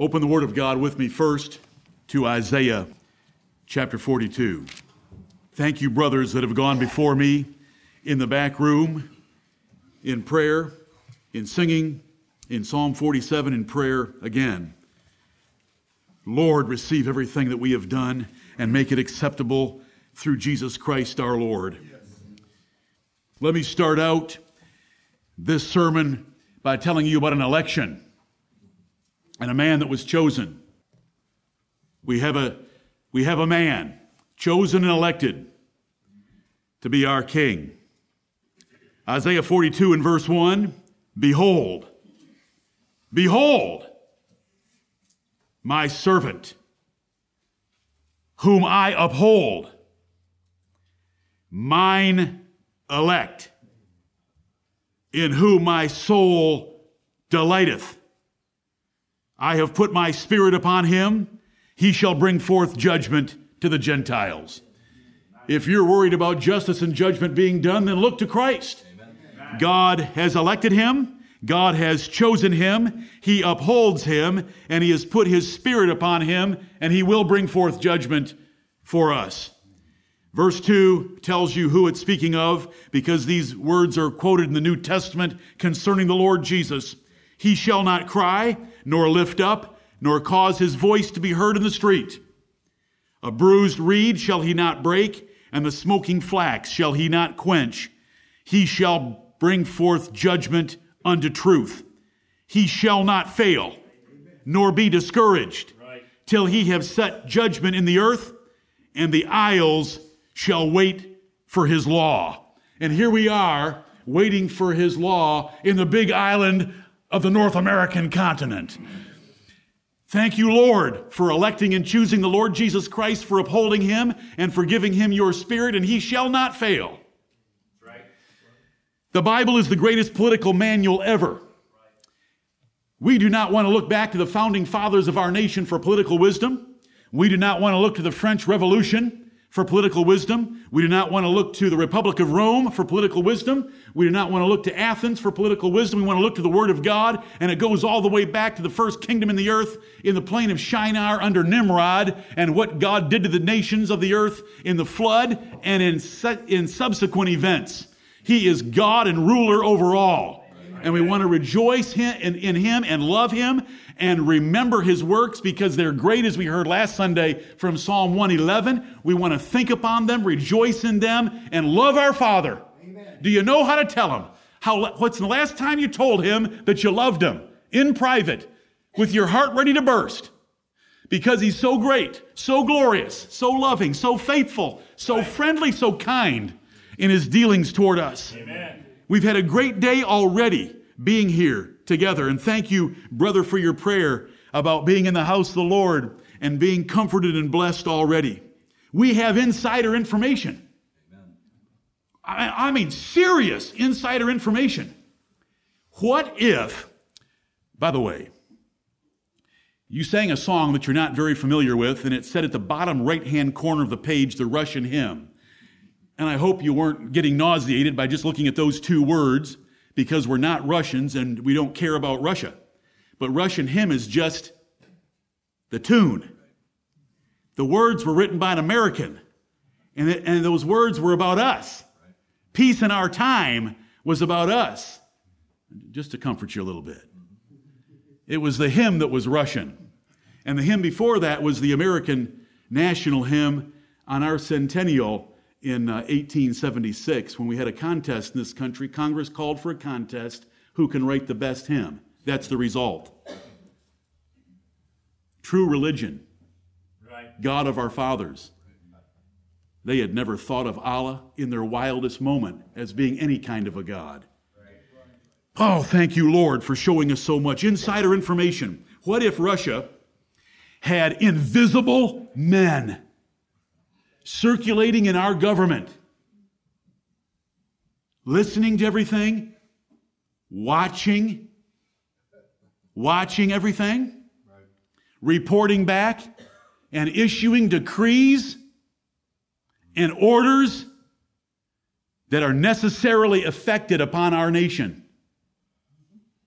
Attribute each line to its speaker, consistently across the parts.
Speaker 1: Open the Word of God with me first to Isaiah chapter 42. Thank you, brothers, that have gone before me in the back room in prayer, in singing, in Psalm 47 in prayer again. Lord, receive everything that we have done and make it acceptable through Jesus Christ our Lord. Let me start out this sermon by telling you about an election and a man that was chosen. We have a, we have a man chosen and elected to be our king. Isaiah 42 and verse 1 Behold, behold, my servant, whom I uphold, mine elect, in whom my soul delighteth. I have put my spirit upon him. He shall bring forth judgment to the Gentiles. If you're worried about justice and judgment being done, then look to Christ. God has elected him. God has chosen him. He upholds him and he has put his spirit upon him and he will bring forth judgment for us. Verse 2 tells you who it's speaking of because these words are quoted in the New Testament concerning the Lord Jesus. He shall not cry, nor lift up, nor cause his voice to be heard in the street. A bruised reed shall he not break, and the smoking flax shall he not quench. He shall bring forth judgment unto truth. He shall not fail, nor be discouraged, till he have set judgment in the earth, and the isles shall wait for his law. And here we are, waiting for his law in the big island of the North American continent. Thank you, Lord, for electing and choosing the Lord Jesus Christ, for upholding him, and for giving him your spirit, and he shall not fail. The Bible is the greatest political manual ever. We do not want to look back to the founding fathers of our nation for political wisdom. We do not want to look to the French Revolution for political wisdom. We do not want to look to the Republic of Rome for political wisdom. We do not want to look to Athens for political wisdom. We want to look to the Word of God, and it goes all the way back to the first kingdom in the earth in the plain of Shinar under Nimrod and what God did to the nations of the earth in the flood and in, in subsequent events. He is God and ruler over all. And we want to rejoice in Him and love Him and remember His works because they're great, as we heard last Sunday from Psalm 111. We want to think upon them, rejoice in them, and love our Father. Amen. Do you know how to tell Him? How, what's the last time you told Him that you loved Him in private with your heart ready to burst? Because He's so great, so glorious, so loving, so faithful, so right. friendly, so kind in His dealings toward us. Amen. We've had a great day already being here together. And thank you, brother, for your prayer about being in the house of the Lord and being comforted and blessed already. We have insider information. I, I mean, serious insider information. What if, by the way, you sang a song that you're not very familiar with, and it said at the bottom right hand corner of the page, the Russian hymn. And I hope you weren't getting nauseated by just looking at those two words because we're not Russians and we don't care about Russia. But Russian hymn is just the tune. The words were written by an American, and, it, and those words were about us. Peace in our time was about us. Just to comfort you a little bit. It was the hymn that was Russian. And the hymn before that was the American national hymn on our centennial in uh, 1876 when we had a contest in this country. Congress called for a contest who can write the best hymn. That's the result. True religion, right. God of our fathers. They had never thought of Allah in their wildest moment as being any kind of a God. Oh, thank you, Lord, for showing us so much insider information. What if Russia had invisible men? Circulating in our government, listening to everything, watching, watching everything, right. reporting back, and issuing decrees and orders that are necessarily affected upon our nation.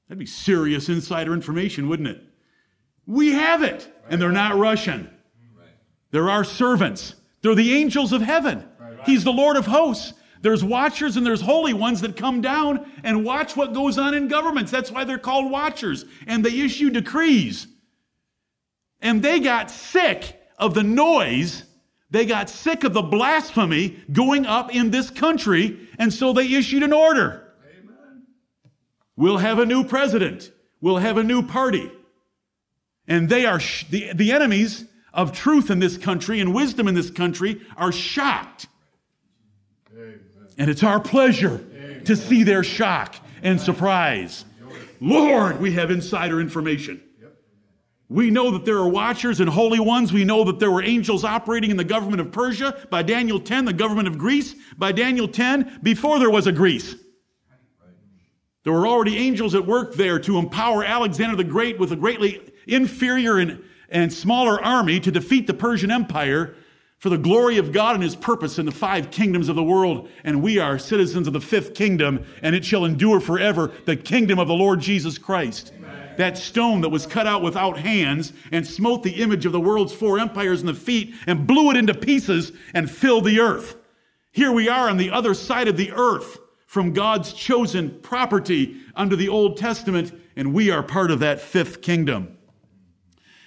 Speaker 1: That'd be serious insider information, wouldn't it? We have it. And they're not Russian. They're our servants. They're the angels of heaven. He's the Lord of hosts. There's watchers and there's holy ones that come down and watch what goes on in governments. That's why they're called watchers. And they issue decrees. And they got sick of the noise. They got sick of the blasphemy going up in this country. And so they issued an order. Amen. We'll have a new president. We'll have a new party. And they are, sh- the, the enemies of truth in this country and wisdom in this country are shocked. And it's our pleasure to see their shock and surprise. Lord, we have insider information. We know that there are watchers and holy ones. We know that there were angels operating in the government of Persia. By Daniel 10, the government of Greece. By Daniel 10, before there was a Greece. There were already angels at work there to empower Alexander the Great with a greatly inferior and and smaller army to defeat the Persian Empire for the glory of God and his purpose in the five kingdoms of the world. And we are citizens of the fifth kingdom, and it shall endure forever the kingdom of the Lord Jesus Christ. Amen. That stone that was cut out without hands and smote the image of the world's four empires in the feet and blew it into pieces and filled the earth. Here we are on the other side of the earth from God's chosen property under the Old Testament, and we are part of that fifth kingdom.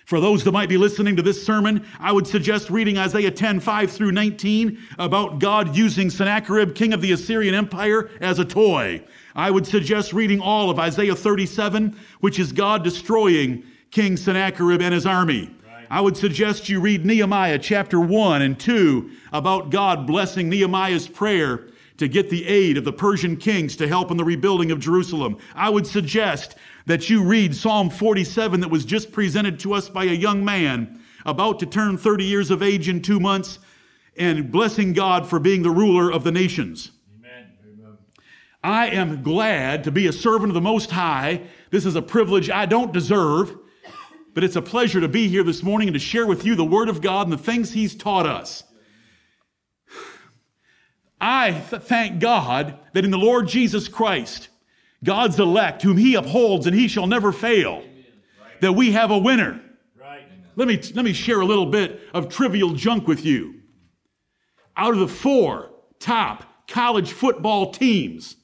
Speaker 1: For those that might be listening to this sermon, I would suggest reading Isaiah 10, 5 through 19 about God using Sennacherib, king of the Assyrian Empire, as a toy. I would suggest reading all of Isaiah 37, which is God destroying King Sennacherib and his army. I would suggest you read Nehemiah chapter 1 and 2 about God blessing Nehemiah's prayer to get the aid of the Persian kings to help in the rebuilding of Jerusalem. I would suggest that you read Psalm 47 that was just presented to us by a young man about to turn 30 years of age in two months and blessing God for being the ruler of the nations. Amen. I am glad to be a servant of the Most High. This is a privilege I don't deserve, but it's a pleasure to be here this morning and to share with you the Word of God and the things He's taught us. I th- thank God that in the Lord Jesus Christ, God's elect, whom he upholds and he shall never fail, that we have a winner. Let me, let me share a little bit of trivial junk with you. Out of the four top college football teams,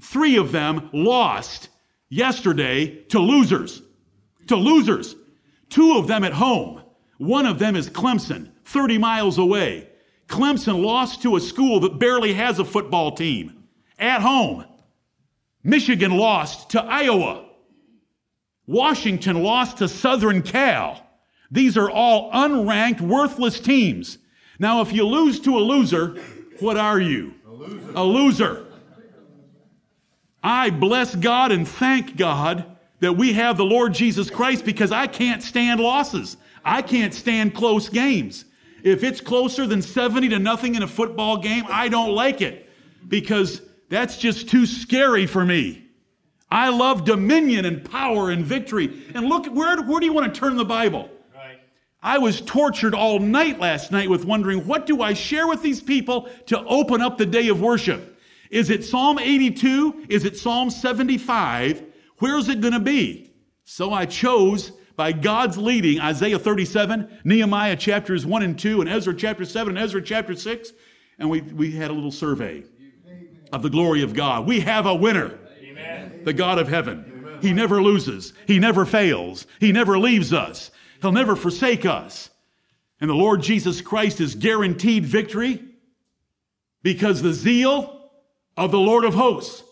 Speaker 1: three of them lost yesterday to losers. To losers. Two of them at home. One of them is Clemson, 30 miles away. Clemson lost to a school that barely has a football team at home. Michigan lost to Iowa. Washington lost to Southern Cal. These are all unranked, worthless teams. Now, if you lose to a loser, what are you? A loser. A loser. I bless God and thank God that we have the Lord Jesus Christ because I can't stand losses. I can't stand close games. If it's closer than 70 to nothing in a football game, I don't like it because that's just too scary for me. I love dominion and power and victory. And look, where, where do you want to turn the Bible? Right. I was tortured all night last night with wondering what do I share with these people to open up the day of worship? Is it Psalm 82? Is it Psalm 75? Where's it going to be? So I chose by God's leading Isaiah 37, Nehemiah chapters 1 and 2, and Ezra chapter 7 and Ezra chapter 6, and we, we had a little survey of the glory of God. We have a winner, Amen. the God of heaven. Amen. He never loses, He never fails, He never leaves us, He'll never forsake us. And the Lord Jesus Christ is guaranteed victory because the zeal of the Lord of hosts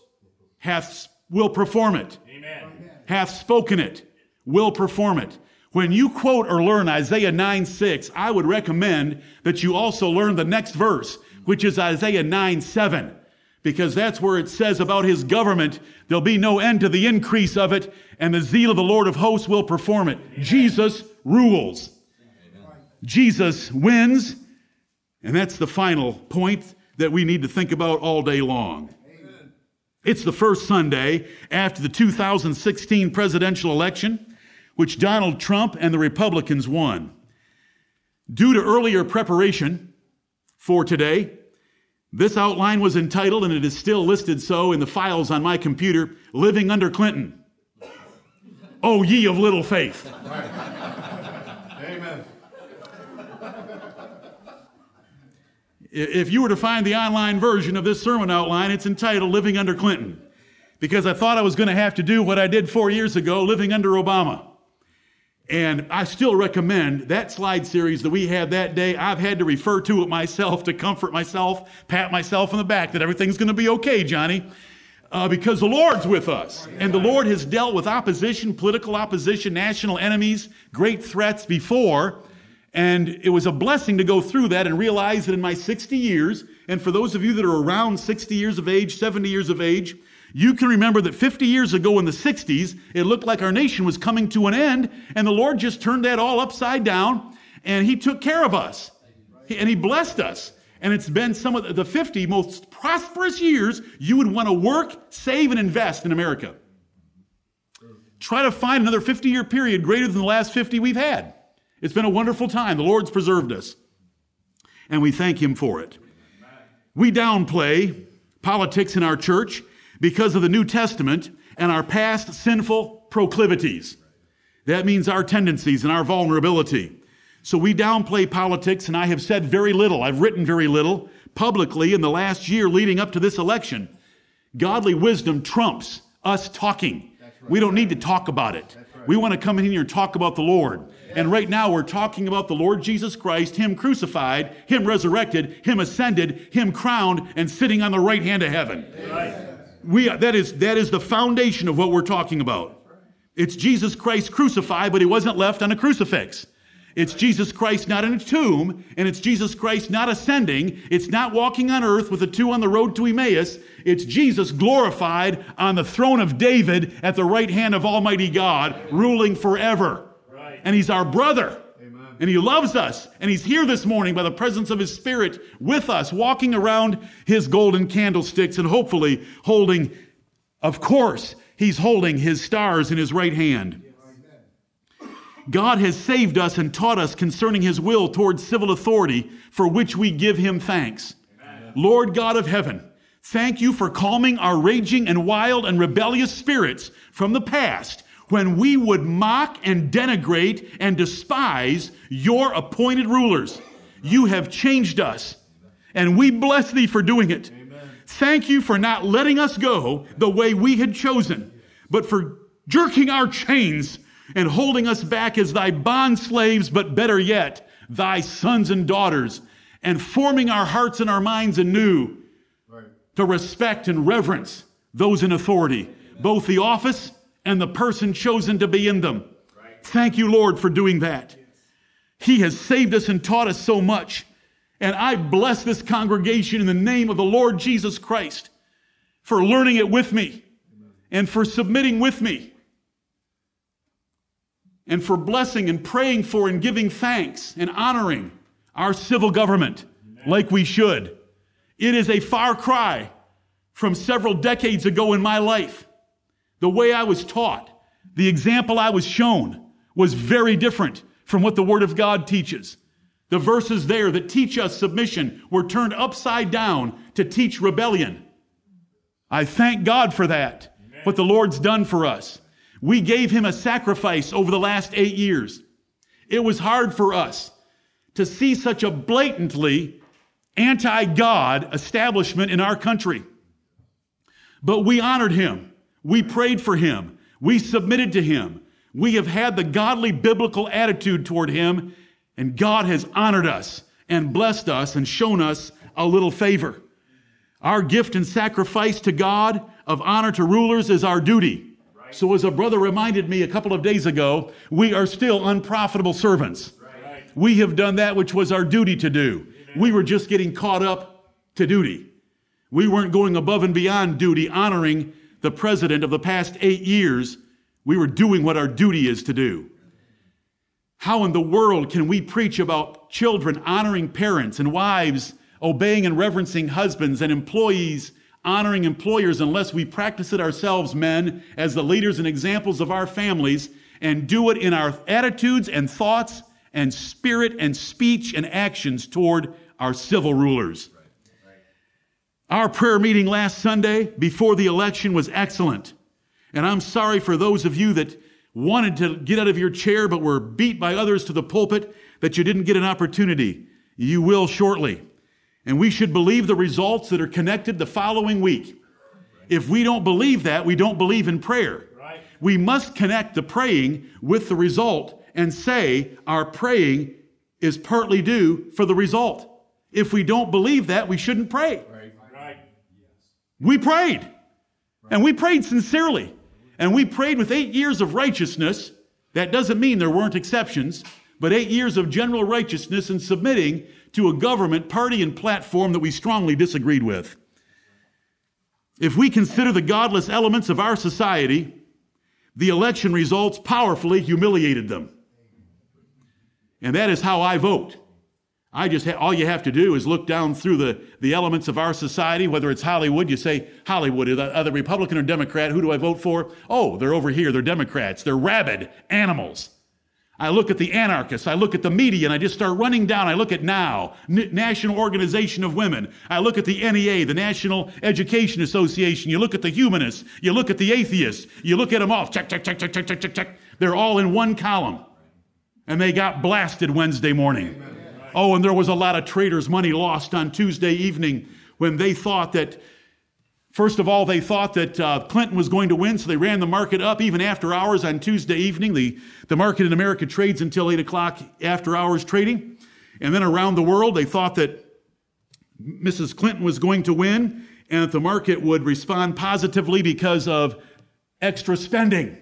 Speaker 1: hath will perform it. Amen. Hath spoken it, will perform it. When you quote or learn Isaiah 9 6, I would recommend that you also learn the next verse, which is Isaiah 9 7 because that's where it says about his government, there'll be no end to the increase of it, and the zeal of the Lord of hosts will perform it. Amen. Jesus rules. Amen. Jesus wins, and that's the final point that we need to think about all day long. Amen. It's the first Sunday after the 2016 presidential election, which Donald Trump and the Republicans won. Due to earlier preparation for today, this outline was entitled, and it is still listed so in the files on my computer, Living Under Clinton. Oh, ye of little faith.
Speaker 2: Amen.
Speaker 1: If you were to find the online version of this sermon outline, it's entitled Living Under Clinton, because I thought I was going to have to do what I did four years ago, living under Obama. And I still recommend that slide series that we had that day. I've had to refer to it myself to comfort myself, pat myself on the back that everything's going to be okay, Johnny, uh, because the Lord's with us. And the Lord has dealt with opposition, political opposition, national enemies, great threats before. And it was a blessing to go through that and realize that in my 60 years, and for those of you that are around 60 years of age, 70 years of age, you can remember that 50 years ago in the 60s, it looked like our nation was coming to an end, and the Lord just turned that all upside down, and He took care of us. And He blessed us. And it's been some of the 50 most prosperous years you would want to work, save, and invest in America. Try to find another 50 year period greater than the last 50 we've had. It's been a wonderful time. The Lord's preserved us, and we thank Him for it. We downplay politics in our church because of the New Testament and our past sinful proclivities. That means our tendencies and our vulnerability. So we downplay politics, and I have said very little. I've written very little publicly in the last year leading up to this election. Godly wisdom trumps us talking. We don't need to talk about it. We want to come in here and talk about the Lord. And right now we're talking about the Lord Jesus Christ, Him crucified, Him resurrected, Him ascended, Him crowned, and sitting on the right hand of heaven. We, that, is, that is the foundation of what we're talking about. It's Jesus Christ crucified, but He wasn't left on a crucifix. It's Jesus Christ not in a tomb, and it's Jesus Christ not ascending. It's not walking on earth with the two on the road to Emmaus. It's Jesus glorified on the throne of David at the right hand of Almighty God, ruling forever. Right. And He's our brother. And He loves us. And He's here this morning by the presence of His Spirit with us, walking around His golden candlesticks and hopefully holding, of course, He's holding His stars in His right hand. God has saved us and taught us concerning his will towards civil authority, for which we give him thanks. Amen. Lord God of heaven, thank you for calming our raging and wild and rebellious spirits from the past when we would mock and denigrate and despise your appointed rulers. You have changed us, and we bless thee for doing it. Amen. Thank you for not letting us go the way we had chosen, but for jerking our chains and holding us back as thy bond slaves, but better yet, thy sons and daughters, and forming our hearts and our minds anew right. to respect and reverence those in authority, both the office and the person chosen to be in them. Right. Thank you, Lord, for doing that. He has saved us and taught us so much. And I bless this congregation in the name of the Lord Jesus Christ for learning it with me and for submitting with me and for blessing and praying for and giving thanks and honoring our civil government Amen. like we should. It is a far cry from several decades ago in my life. The way I was taught, the example I was shown was very different from what the Word of God teaches. The verses there that teach us submission were turned upside down to teach rebellion. I thank God for that, Amen. what the Lord's done for us. We gave him a sacrifice over the last eight years. It was hard for us to see such a blatantly anti God establishment in our country. But we honored him. We prayed for him. We submitted to him. We have had the godly biblical attitude toward him, and God has honored us and blessed us and shown us a little favor. Our gift and sacrifice to God of honor to rulers is our duty. So, as a brother reminded me a couple of days ago, we are still unprofitable servants. Right. We have done that which was our duty to do. We were just getting caught up to duty. We weren't going above and beyond duty, honoring the president of the past eight years. We were doing what our duty is to do. How in the world can we preach about children honoring parents and wives obeying and reverencing husbands and employees honoring employers unless we practice it ourselves, men, as the leaders and examples of our families, and do it in our attitudes and thoughts and spirit and speech and actions toward our civil rulers. Our prayer meeting last Sunday before the election was excellent. And I'm sorry for those of you that wanted to get out of your chair but were beat by others to the pulpit that you didn't get an opportunity. You will shortly. And we should believe the results that are connected the following week. If we don't believe that, we don't believe in prayer.
Speaker 2: Right.
Speaker 1: We must connect the praying with the result and say our praying is partly due for the result. If we don't believe that, we shouldn't pray. We prayed. And we prayed sincerely. And we prayed with eight years of righteousness. That doesn't mean there weren't exceptions, but eight years of general righteousness and submitting to a government, party, and platform that we strongly disagreed with. If we consider the godless elements of our society, the election results powerfully humiliated them. And that is how I vote. I just ha- all you have to do is look down through the, the elements of our society, whether it's Hollywood, you say, Hollywood, either Republican or Democrat, who do I vote for? Oh, they're over here, they're Democrats, they're rabid animals. I look at the anarchists, I look at the media, and I just start running down. I look at NOW, N- National Organization of Women. I look at the NEA, the National Education Association. You look at the humanists, you look at the atheists, you look at them all. Check, check, check, check, check, check, check, check. They're all in one column. And they got blasted Wednesday morning. Oh, and there was a lot of traders' money lost on Tuesday evening when they thought that, first of all, they thought that uh, Clinton was going to win, so they ran the market up even after hours on Tuesday evening. The, the market in America trades until 8 o'clock after hours trading. And then around the world, they thought that Mrs. Clinton was going to win and that the market would respond positively because of extra spending.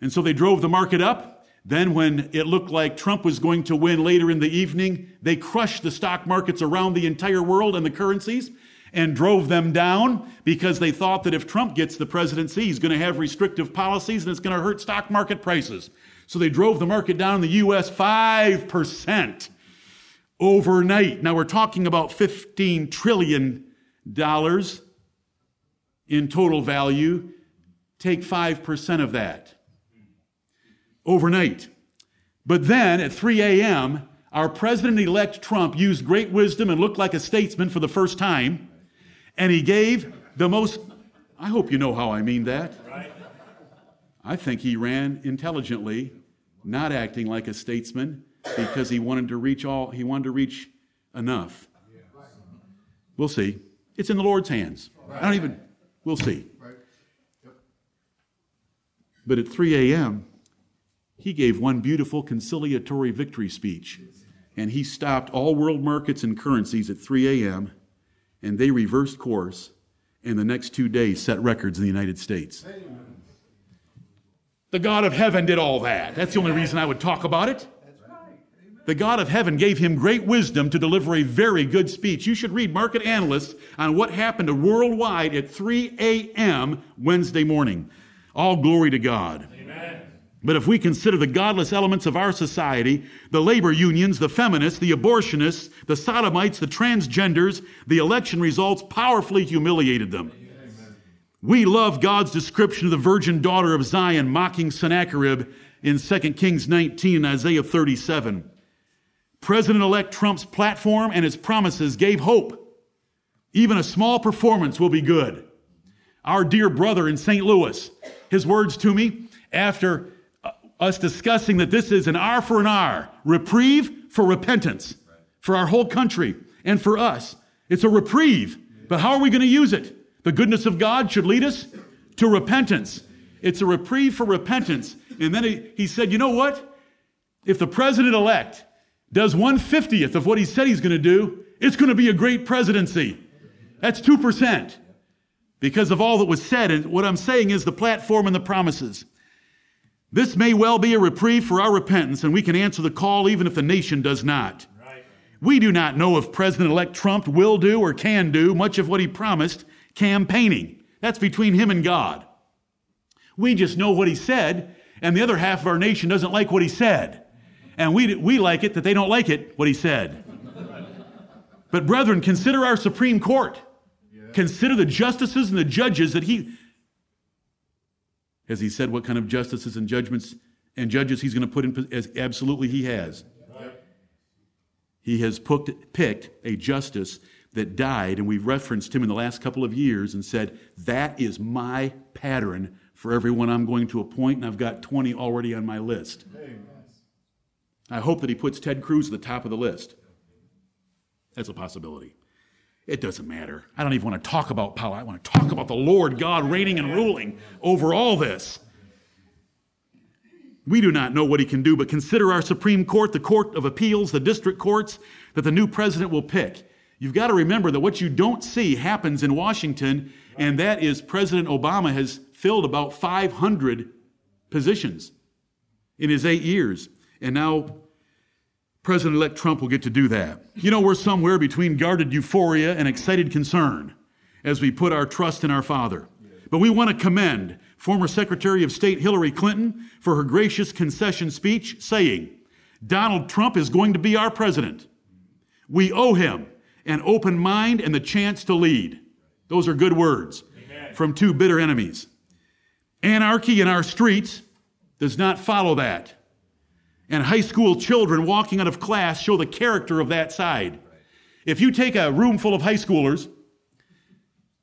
Speaker 1: And so they drove the market up. Then, when it looked like Trump was going to win later in the evening, they crushed the stock markets around the entire world and the currencies and drove them down because they thought that if Trump gets the presidency, he's going to have restrictive policies and it's going to hurt stock market prices. So they drove the market down in the US 5% overnight. Now we're talking about $15 trillion in total value. Take 5% of that overnight. But then at 3 a.m., our president elect Trump used great wisdom and looked like a statesman for the first time. And he gave the most, I hope you know how I mean that. I think he ran intelligently, not acting like a statesman because he wanted to reach all, he wanted to reach enough. We'll see. It's in the Lord's hands. I don't even, we'll see. But at 3 a.m., he gave one beautiful conciliatory victory speech. And he stopped all world markets and currencies at 3 a.m., and they reversed course, and the next two days set records in the United States. The God of heaven did all that. That's the only reason I would talk about it. The God of heaven gave him great wisdom to deliver a very good speech. You should read market analysts on what happened worldwide at 3 a.m. Wednesday morning. All glory to God. But if we consider the godless elements of our society, the labor unions, the feminists, the abortionists, the sodomites, the transgenders, the election results powerfully humiliated them. We love God's description of the virgin daughter of Zion mocking Sennacherib in 2 Kings 19 and Isaiah 37. President elect Trump's platform and his promises gave hope. Even a small performance will be good. Our dear brother in St. Louis, his words to me after us discussing that this is an R for an R, reprieve for repentance for our whole country and for us. It's a reprieve, but how are we going to use it? The goodness of God should lead us to repentance. It's a reprieve for repentance. And then he, he said, you know what? If the president elect does 150th of what he said he's going to do, it's going to be a great presidency. That's 2% because of all that was said. And what I'm saying is the platform and the promises. This may well be a reprieve for our repentance, and we can answer the call even if the nation does not.
Speaker 2: Right.
Speaker 1: We do not know if President elect Trump will do or can do much of what he promised campaigning. That's between him and God. We just know what he said, and the other half of our nation doesn't like what he said. And we, we like it that they don't like it, what he said. But, brethren, consider our Supreme Court. Consider the justices and the judges that he, has he said what kind of justices and judgments and judges he's going to put in? As absolutely he has. He has picked, a justice that died, and we've referenced him in the last couple of years and said, That is my pattern for everyone I'm going to appoint, and I've got 20 already on my list. I hope that he puts Ted Cruz at the top of the list. That's a possibility. It doesn't matter. I don't even want to talk about power. I want to talk about the Lord God reigning and ruling over all this. We do not know what he can do, but consider our Supreme Court, the Court of Appeals, the district courts that the new president will pick. You've got to remember that what you don't see happens in Washington, and that is President Obama has filled about 500 positions in his eight years. And now President elect Trump will get to do that. You know, we're somewhere between guarded euphoria and excited concern as we put our trust in our Father. But we want to commend former Secretary of State Hillary Clinton for her gracious concession speech saying, Donald Trump is going to be our president. We owe him an open mind and the chance to lead. Those are good words Amen. from two bitter enemies. Anarchy in our streets does not follow that. And high school children walking out of class show the character of that side. If you take a room full of high schoolers,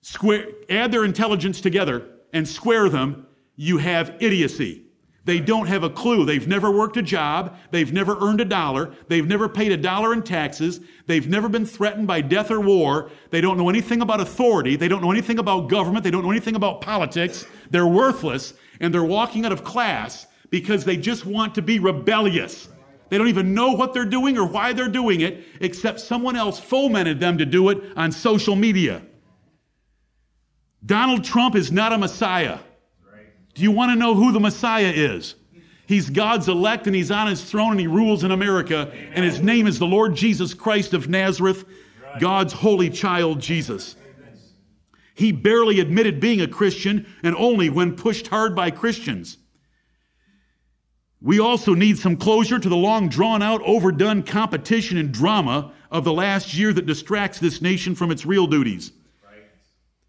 Speaker 1: square, add their intelligence together, and square them, you have idiocy. They don't have a clue. They've never worked a job. They've never earned a dollar. They've never paid a dollar in taxes. They've never been threatened by death or war. They don't know anything about authority. They don't know anything about government. They don't know anything about politics. They're worthless and they're walking out of class because they just want to be rebellious. They don't even know what they're doing or why they're doing it, except someone else fomented them to do it on social media. Donald Trump is not a Messiah. Do you want to know who the Messiah is? He's God's elect and he's on his throne and he rules in America. And his name is the Lord Jesus Christ of Nazareth, God's holy child, Jesus. He barely admitted being a Christian and only when pushed hard by Christians. We also need some closure to the long drawn out, overdone competition and drama of the last year that distracts this nation from its real duties.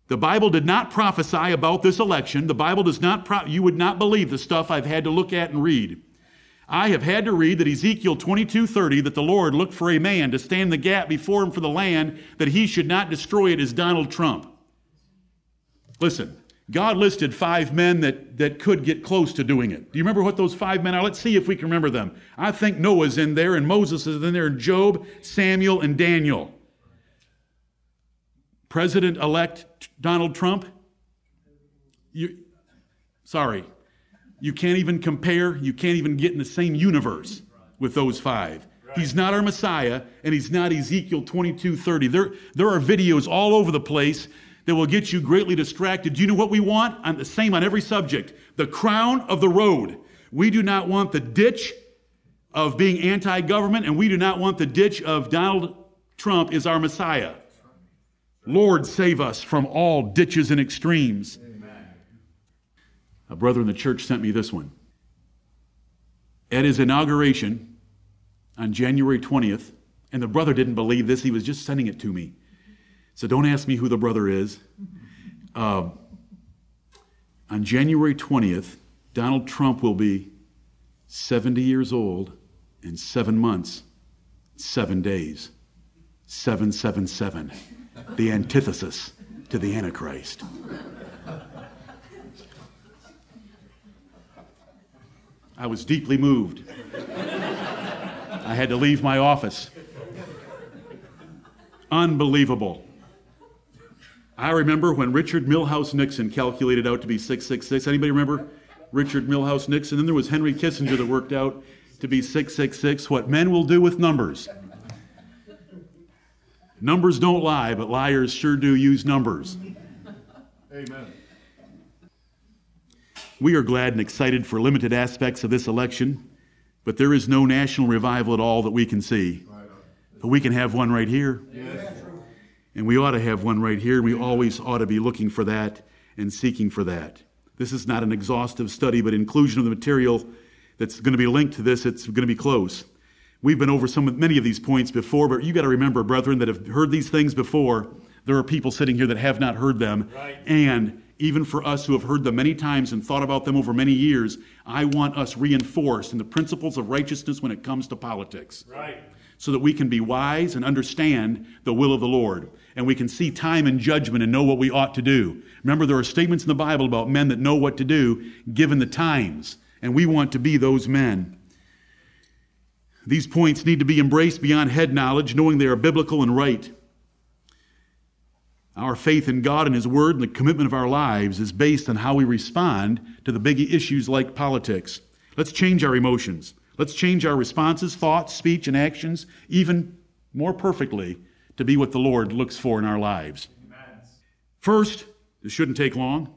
Speaker 1: The Bible did not prophesy about this election. The Bible does not, pro- you would not believe the stuff I've had to look at and read. I have had to read that Ezekiel 22:30 that the Lord looked for a man to stand the gap before him for the land that he should not destroy it as Donald Trump. Listen, God listed five men that, that could get close to doing it. Do you remember what those five men are? Let's see if we can remember them. I think Noah's in there, and Moses is in there, and Job, Samuel, and Daniel. President elect Donald Trump, you, sorry, you can't even compare, you can't even get in the same universe with those five. He's not our Messiah, and he's not Ezekiel 22 30. There, there are videos all over the place that will get you greatly distracted. Do you know what we want? I'm the same on every subject. The crown of the road. We do not want the ditch of being anti government, and we do not want the ditch of Donald Trump is our Messiah. Lord, save us from all ditches and extremes. Amen. A brother in the church sent me this one. At his inauguration on January 20th, and the brother didn't believe this, he was just sending it to me. So don't ask me who the brother is. Uh, on January 20th, Donald Trump will be 70 years old in seven months, seven days. 777 the antithesis to the Antichrist. I was deeply moved. I had to leave my office. Unbelievable. I remember when Richard Milhous Nixon calculated out to be 666. Anybody remember Richard Milhous Nixon? Then there was Henry Kissinger that worked out to be 666. What men will do with numbers. Numbers don't lie, but liars sure do use numbers. Amen. We are glad and excited for limited aspects of this election, but there is no national revival at all that we can see. But we can have one right here. Yes. And we ought to have one right here. We always ought to be looking for that and seeking for that. This is not an exhaustive study, but inclusion of the material that's going to be linked to this, it's going to be close. We've been over some many of these points before, but you got to remember, brethren, that have heard these things before. There are people sitting here that have not heard them. Right. And even for us who have heard them many times and thought about them over many years, I want us reinforced in the principles of righteousness when it comes to politics. Right. so that we can be wise and understand the will of the Lord. And we can see time and judgment and know what we ought to do. Remember, there are statements in the Bible about men that know what to do given the times. And we want to be those men. These points need to be embraced beyond head knowledge, knowing they are biblical and right. Our faith in God and His Word and the commitment of our lives is based on how we respond to the big issues like politics. Let's change our emotions. Let's change our responses, thoughts, speech, and actions even more perfectly to be what the Lord looks for in our lives. Amen. First, this shouldn't take long.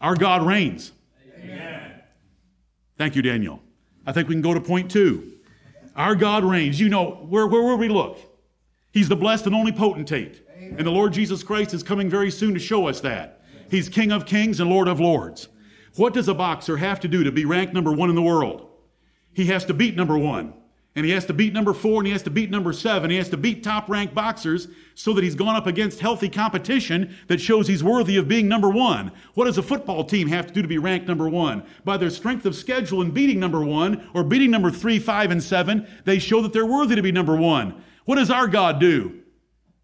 Speaker 1: Our God reigns. Amen. Thank you, Daniel. I think we can go to point two. Our God reigns. You know, where, where will we look? He's the blessed and only potentate. Amen. And the Lord Jesus Christ is coming very soon to show us that. He's King of kings and Lord of lords. What does a boxer have to do to be ranked number one in the world? He has to beat number one. And he has to beat number four, and he has to beat number seven. He has to beat top ranked boxers so that he's gone up against healthy competition that shows he's worthy of being number one. What does a football team have to do to be ranked number one? By their strength of schedule in beating number one or beating number three, five, and seven, they show that they're worthy to be number one. What does our God do?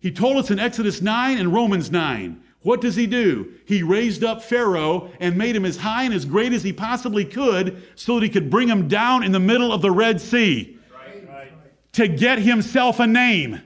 Speaker 1: He told us in Exodus 9 and Romans 9 what does he do? He raised up Pharaoh and made him as high and as great as he possibly could so that he could bring him down in the middle of the Red Sea. To get himself a name.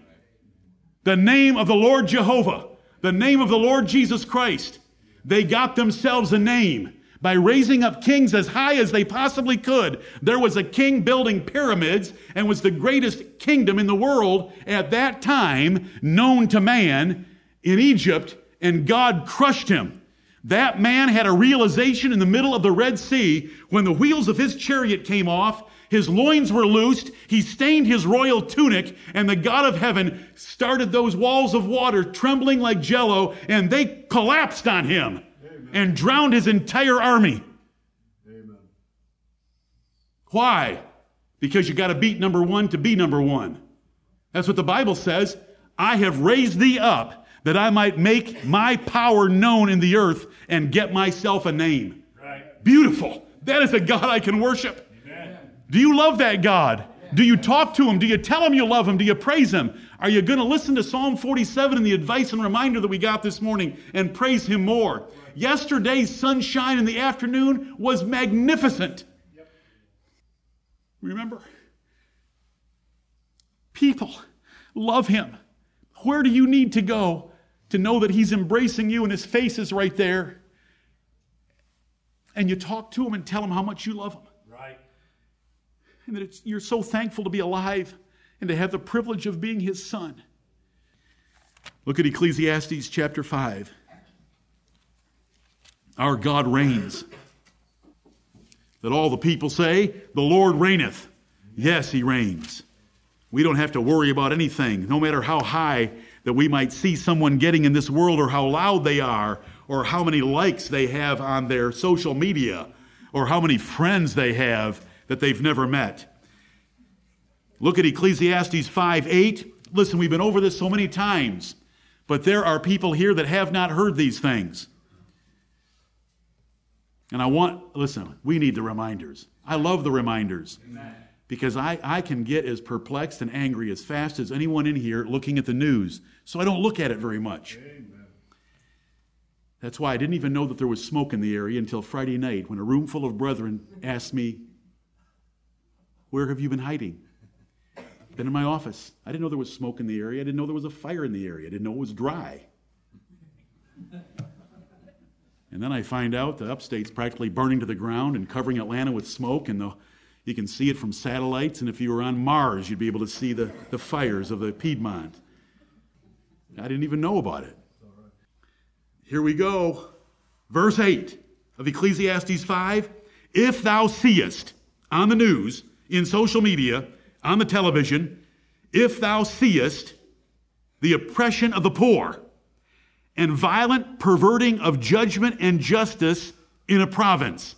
Speaker 1: The name of the Lord Jehovah, the name of the Lord Jesus Christ. They got themselves a name by raising up kings as high as they possibly could. There was a king building pyramids and was the greatest kingdom in the world at that time known to man in Egypt and God crushed him. That man had a realization in the middle of the Red Sea when the wheels of his chariot came off, his loins were loosed, he stained his royal tunic, and the God of heaven started those walls of water trembling like jello, and they collapsed on him Amen. and drowned his entire army. Amen. Why? Because you got to beat number one to be number one. That's what the Bible says. I have raised thee up that I might make my power known in the earth and get myself a name. Right. Beautiful. That is a God I can worship. Do you love that God? Do you talk to him? Do you tell him you love him? Do you praise him? Are you going to listen to Psalm 47 and the advice and reminder that we got this morning and praise him more? Yesterday's sunshine in the afternoon was magnificent. Remember? People love him. Where do you need to go to know that He's embracing you and His face is right there? And you talk to Him and tell Him how much you love Him. And that you're so thankful to be alive and to have the privilege of being His Son. Look at Ecclesiastes chapter 5. Our God reigns. That all the people say, The Lord reigneth. Yes, He reigns. We don't have to worry about anything, no matter how high that we might see someone getting in this world or how loud they are or how many likes they have on their social media or how many friends they have that they've never met. Look at Ecclesiastes 5 8. Listen, we've been over this so many times, but there are people here that have not heard these things. And I want, listen, we need the reminders. I love the reminders. Amen because I, I can get as perplexed and angry as fast as anyone in here looking at the news. So I don't look at it very much. Amen. That's why I didn't even know that there was smoke in the area until Friday night when a room full of brethren asked me, Where have you been hiding? Been in my office. I didn't know there was smoke in the area. I didn't know there was a fire in the area. I didn't know it was dry. and then I find out the upstate's practically burning to the ground and covering Atlanta with smoke, and the you can see it from satellites, and if you were on Mars, you'd be able to see the, the fires of the Piedmont. I didn't even know about it. Here we go. Verse 8 of Ecclesiastes 5 If thou seest on the news, in social media, on the television, if thou seest the oppression of the poor and violent perverting of judgment and justice in a province,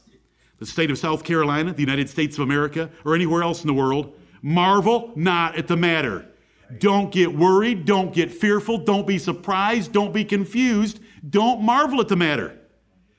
Speaker 1: the state of South Carolina, the United States of America, or anywhere else in the world, marvel not at the matter. Don't get worried. Don't get fearful. Don't be surprised. Don't be confused. Don't marvel at the matter.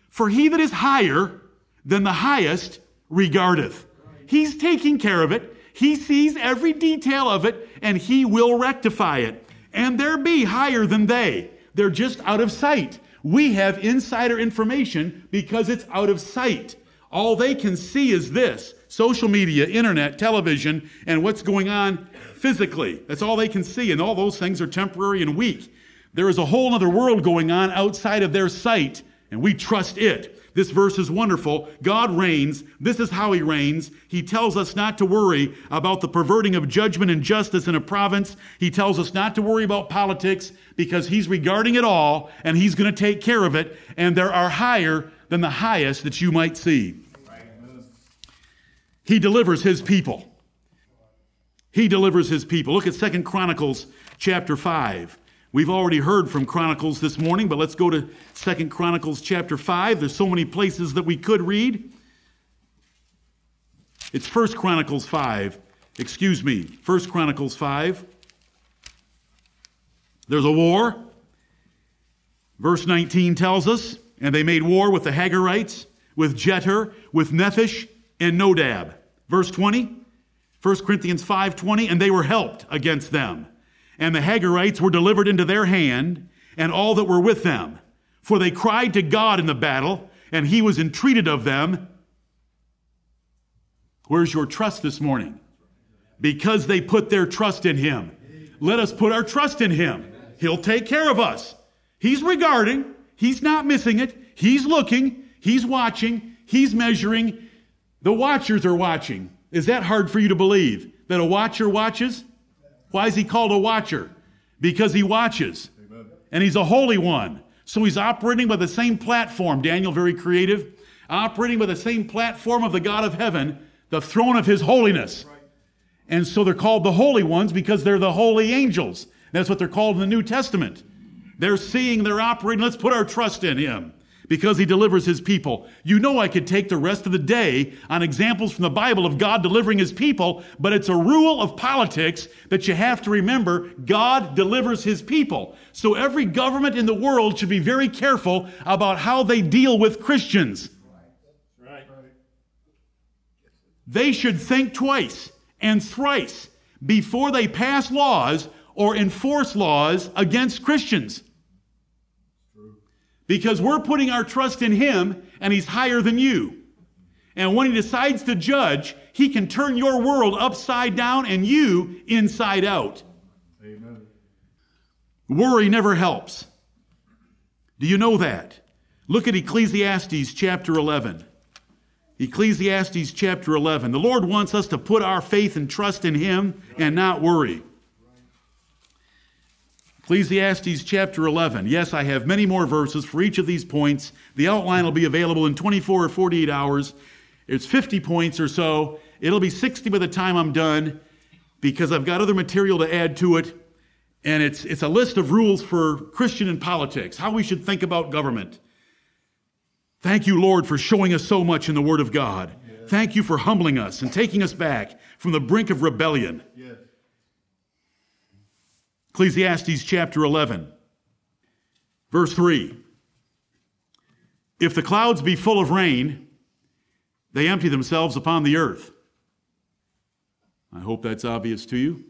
Speaker 1: For he that is higher than the highest regardeth. He's taking care of it. He sees every detail of it and he will rectify it. And there be higher than they. They're just out of sight. We have insider information because it's out of sight. All they can see is this social media, internet, television, and what's going on physically. That's all they can see, and all those things are temporary and weak. There is a whole other world going on outside of their sight, and we trust it. This verse is wonderful. God reigns. This is how he reigns. He tells us not to worry about the perverting of judgment and justice in a province. He tells us not to worry about politics because he's regarding it all and he's going to take care of it. And there are higher than the highest that you might see. He delivers his people. He delivers his people. Look at Second Chronicles chapter 5. We've already heard from Chronicles this morning, but let's go to Second Chronicles chapter 5. There's so many places that we could read. It's First Chronicles 5. Excuse me, First Chronicles 5. There's a war. Verse 19 tells us, and they made war with the Hagarites, with Jetur, with Nephish, and Nodab. Verse 20, 1 Corinthians 5:20, and they were helped against them and the Hagarites were delivered into their hand, and all that were with them. For they cried to God in the battle, and he was entreated of them. Where's your trust this morning? Because they put their trust in him. Let us put our trust in him. He'll take care of us. He's regarding, he's not missing it. He's looking, he's watching, he's measuring. The watchers are watching. Is that hard for you to believe? That a watcher watches? Why is he called a watcher? Because he watches. Amen. And he's a holy one. So he's operating by the same platform, Daniel, very creative, operating by the same platform of the God of heaven, the throne of his holiness. Right. And so they're called the holy ones because they're the holy angels. That's what they're called in the New Testament. They're seeing, they're operating. Let's put our trust in him because he delivers his people. You know, I could take the rest of the day on examples from the Bible of God delivering his people, but it's a rule of politics that you have to remember God delivers his people. So every government in the world should be very careful about how they deal with Christians. They should think twice and thrice before they pass laws or enforce laws against Christians because we're putting our trust in Him and He's higher than you. And when He decides to judge, He can turn your world upside down and you inside out. Amen. Worry never helps. Do you know that? Look at Ecclesiastes chapter 11. Ecclesiastes chapter 11. The Lord wants us to put our faith and trust in Him and not worry. Ecclesiastes chapter 11. Yes, I have many more verses for each of these points. The outline will be available in 24 or 48 hours. It's 50 points or so. It'll be 60 by the time I'm done because I've got other material to add to it. And it's, it's a list of rules for Christian and politics, how we should think about government. Thank you, Lord, for showing us so much in the Word of God. Thank you for humbling us and taking us back from the brink of rebellion. Yes. Ecclesiastes chapter 11, verse 3. If the clouds be full of rain, they empty themselves upon the earth. I hope that's obvious to you.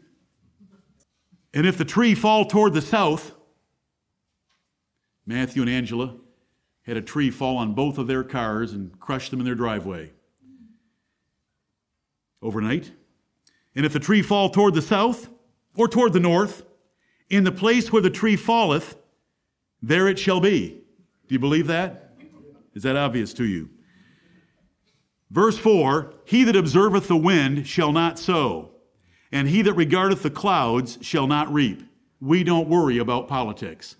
Speaker 1: And if the tree fall toward the south, Matthew and Angela had a tree fall on both of their cars and crush them in their driveway overnight. And if the tree fall toward the south or toward the north, in the place where the tree falleth, there it shall be. Do you believe that? Is that obvious to you? Verse 4 He that observeth the wind shall not sow, and he that regardeth the clouds shall not reap. We don't worry about politics.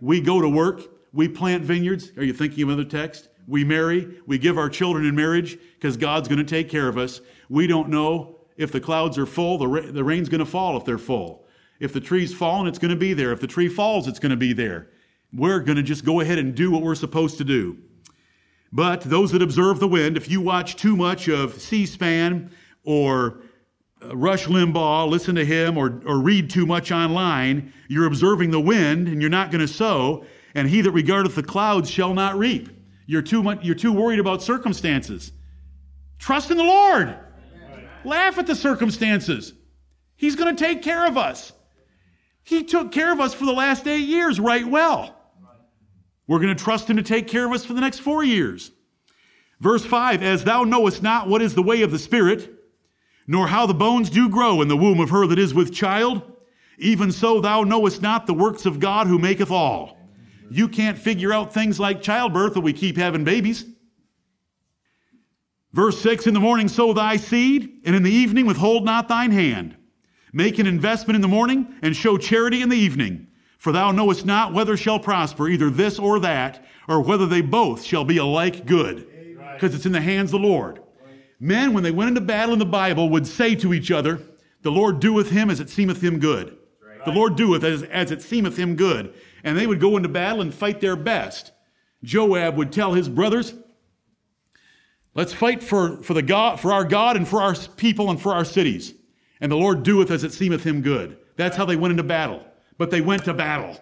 Speaker 1: We go to work, we plant vineyards. Are you thinking of another text? We marry, we give our children in marriage because God's going to take care of us. We don't know if the clouds are full, the, ra- the rain's going to fall if they're full. If the tree's fallen, it's going to be there. If the tree falls, it's going to be there. We're going to just go ahead and do what we're supposed to do. But those that observe the wind, if you watch too much of C SPAN or uh, Rush Limbaugh, listen to him, or, or read too much online, you're observing the wind and you're not going to sow. And he that regardeth the clouds shall not reap. You're too, much, you're too worried about circumstances. Trust in the Lord. Laugh at the circumstances. He's going to take care of us. He took care of us for the last eight years right well. We're going to trust him to take care of us for the next four years. Verse 5 As thou knowest not what is the way of the Spirit, nor how the bones do grow in the womb of her that is with child, even so thou knowest not the works of God who maketh all. You can't figure out things like childbirth if we keep having babies. Verse 6 In the morning sow thy seed, and in the evening withhold not thine hand. Make an investment in the morning, and show charity in the evening. For thou knowest not whether shall prosper either this or that, or whether they both shall be alike good. Because it's in the hands of the Lord. Men, when they went into battle in the Bible, would say to each other, The Lord doeth him as it seemeth him good. The Lord doeth as, as it seemeth him good. And they would go into battle and fight their best. Joab would tell his brothers, Let's fight for, for, the God, for our God and for our people and for our cities. And the Lord doeth as it seemeth him good. That's how they went into battle. But they went to battle.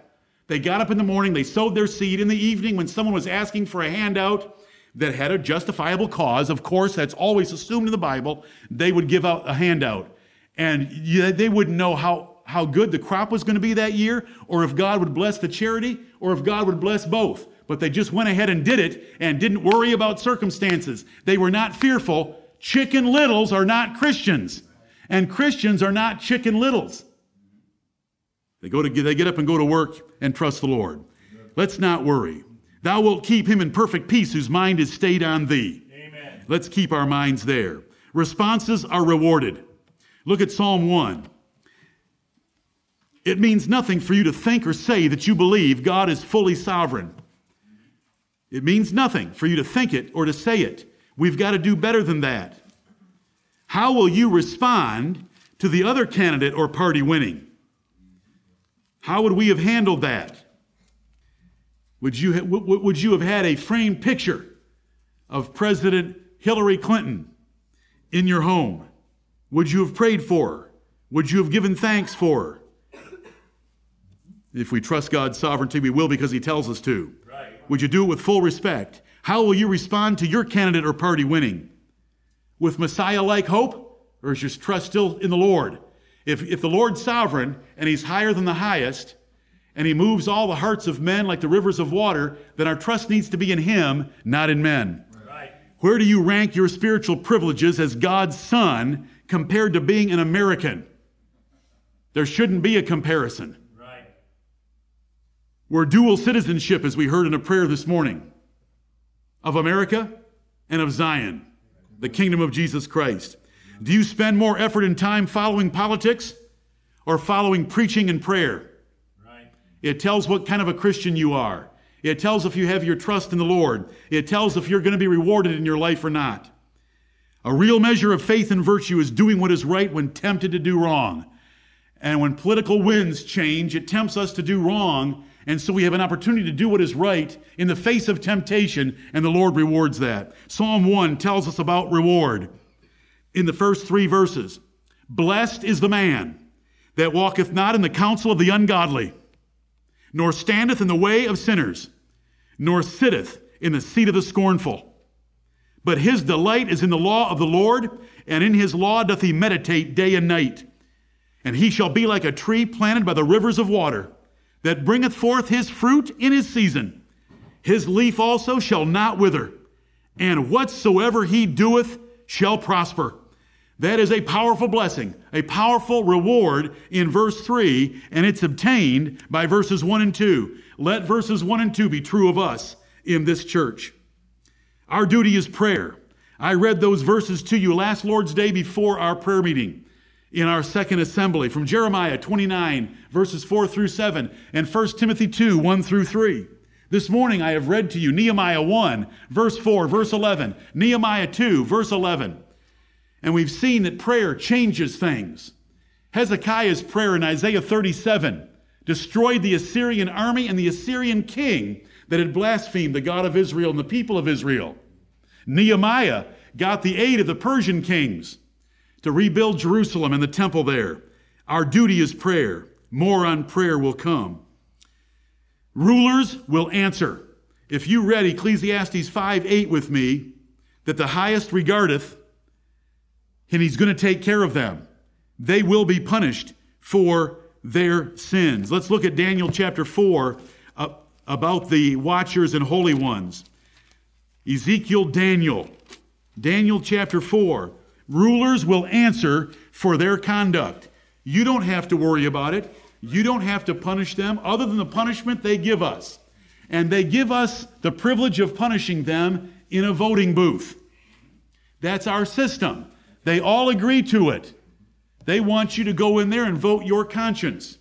Speaker 1: They got up in the morning, they sowed their seed. In the evening, when someone was asking for a handout that had a justifiable cause, of course, that's always assumed in the Bible, they would give out a handout. And they wouldn't know how, how good the crop was going to be that year, or if God would bless the charity, or if God would bless both. But they just went ahead and did it and didn't worry about circumstances. They were not fearful. Chicken littles are not Christians, and Christians are not chicken littles. They, go to, they get up and go to work and trust the Lord. Let's not worry. Thou wilt keep him in perfect peace whose mind is stayed on thee. Amen. Let's keep our minds there. Responses are rewarded. Look at Psalm 1. It means nothing for you to think or say that you believe God is fully sovereign. It means nothing for you to think it or to say it. We've got to do better than that. How will you respond to the other candidate or party winning? How would we have handled that? Would you, would you have had a framed picture of President Hillary Clinton in your home? Would you have prayed for her? Would you have given thanks for her? If we trust God's sovereignty, we will because He tells us to. Would you do it with full respect? How will you respond to your candidate or party winning? With Messiah like hope? Or is your trust still in the Lord? If, if the Lord's sovereign and he's higher than the highest, and he moves all the hearts of men like the rivers of water, then our trust needs to be in him, not in men. Right. Where do you rank your spiritual privileges as God's son compared to being an American? There shouldn't be a comparison. We're dual citizenship, as we heard in a prayer this morning, of America and of Zion, the kingdom of Jesus Christ. Do you spend more effort and time following politics or following preaching and prayer? Right. It tells what kind of a Christian you are. It tells if you have your trust in the Lord. It tells if you're going to be rewarded in your life or not. A real measure of faith and virtue is doing what is right when tempted to do wrong. And when political winds change, it tempts us to do wrong and so we have an opportunity to do what is right in the face of temptation, and the Lord rewards that. Psalm 1 tells us about reward in the first three verses. Blessed is the man that walketh not in the counsel of the ungodly, nor standeth in the way of sinners, nor sitteth in the seat of the scornful. But his delight is in the law of the Lord, and in his law doth he meditate day and night. And he shall be like a tree planted by the rivers of water that bringeth forth his fruit in his season. His leaf also shall not wither, and whatsoever he doeth shall prosper. That is a powerful blessing, a powerful reward in verse 3, and it's obtained by verses 1 and 2. Let verses 1 and 2 be true of us in this church. Our duty is prayer. I read those verses to you last Lord's Day before our prayer meeting in our second assembly from Jeremiah 29, verses 4 through 7, and 1 Timothy 2, 1 through 3. This morning I have read to you Nehemiah 1, verse 4, verse 11, Nehemiah 2, verse 11. And we've seen that prayer changes things. Hezekiah's prayer in Isaiah 37 destroyed the Assyrian army and the Assyrian king that had blasphemed the God of Israel and the people of Israel. Nehemiah got the aid of the Persian kings to rebuild Jerusalem and the temple there. Our duty is prayer. More on prayer will come. Rulers will answer. If you read Ecclesiastes 5 8 with me, that the highest regardeth and he's going to take care of them. They will be punished for their sins. Let's look at Daniel chapter 4 uh, about the watchers and holy ones. Ezekiel, Daniel. Daniel chapter 4. Rulers will answer for their conduct. You don't have to worry about it. You don't have to punish them other than the punishment they give us. And they give us the privilege of punishing them in a voting booth. That's our system. They all agree to it. They want you to go in there and vote your conscience,